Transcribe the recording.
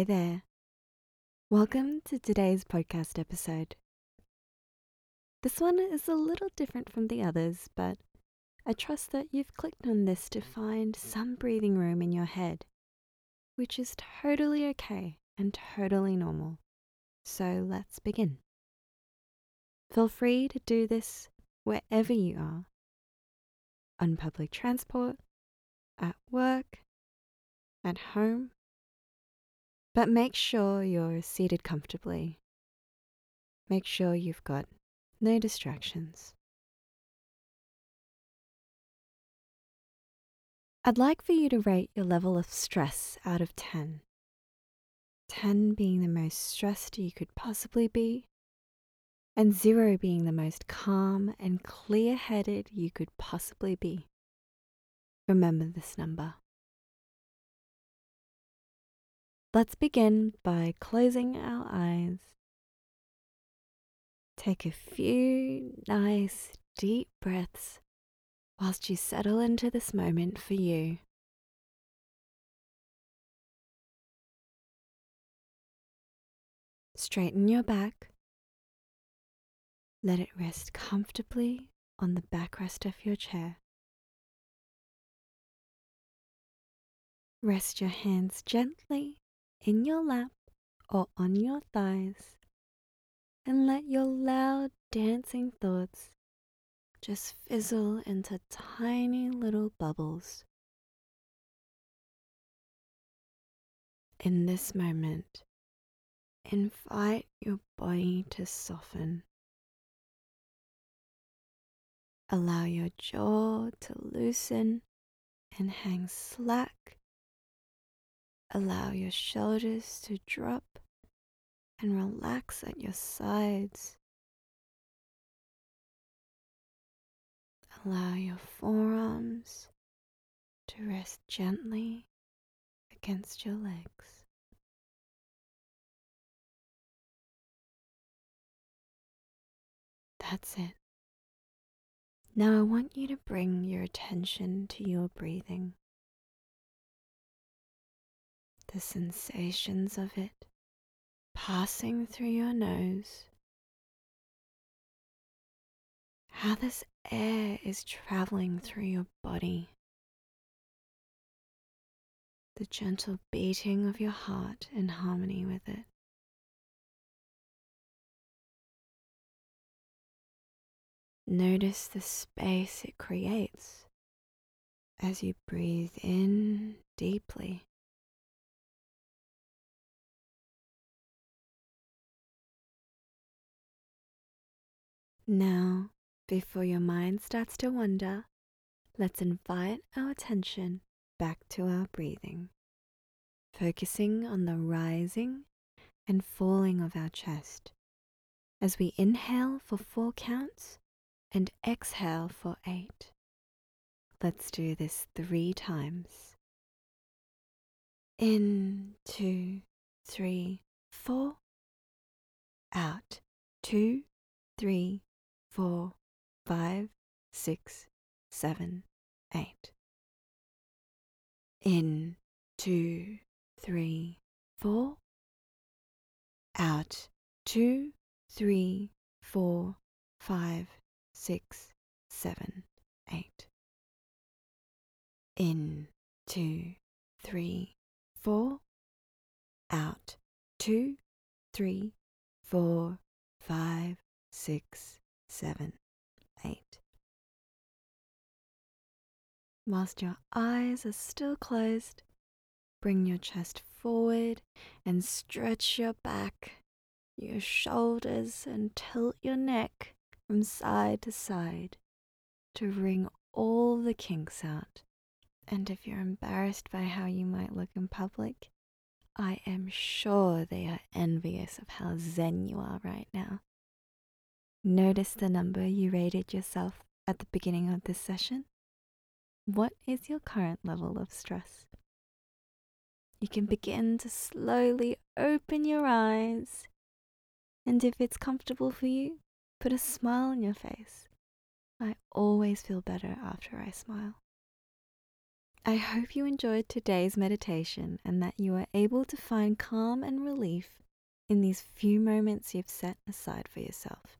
Hi there. Welcome to today's podcast episode. This one is a little different from the others, but I trust that you've clicked on this to find some breathing room in your head, which is totally okay and totally normal. So let's begin. Feel free to do this wherever you are on public transport, at work, at home, but make sure you're seated comfortably. Make sure you've got no distractions. I'd like for you to rate your level of stress out of 10. 10 being the most stressed you could possibly be, and 0 being the most calm and clear headed you could possibly be. Remember this number. Let's begin by closing our eyes. Take a few nice deep breaths whilst you settle into this moment for you. Straighten your back. Let it rest comfortably on the backrest of your chair. Rest your hands gently in your lap or on your thighs and let your loud dancing thoughts just fizzle into tiny little bubbles. In this moment, invite your body to soften. Allow your jaw to loosen and hang slack Allow your shoulders to drop and relax at your sides. Allow your forearms to rest gently against your legs. That's it. Now I want you to bring your attention to your breathing the sensations of it passing through your nose, how this air is traveling through your body, the gentle beating of your heart in harmony with it. Notice the space it creates as you breathe in deeply Now, before your mind starts to wander, let's invite our attention back to our breathing, focusing on the rising and falling of our chest as we inhale for four counts and exhale for eight. Let's do this three times. In, two, three, four. Out, two, three, four, five, six, seven, eight. In, two, three, four. Out, two, three, four, five, six, seven, eight. In, two, three, four. Out, two, three, four, five, six, seven, eight. Whilst your eyes are still closed, bring your chest forward and stretch your back, your shoulders, and tilt your neck from side to side to wring all the kinks out. And if you're embarrassed by how you might look in public, I am sure they are envious of how zen you are right now. Notice the number you rated yourself at the beginning of this session. What is your current level of stress? You can begin to slowly open your eyes, and if it's comfortable for you, put a smile on your face. I always feel better after I smile. I hope you enjoyed today's meditation and that you are able to find calm and relief in these few moments you've set aside for yourself.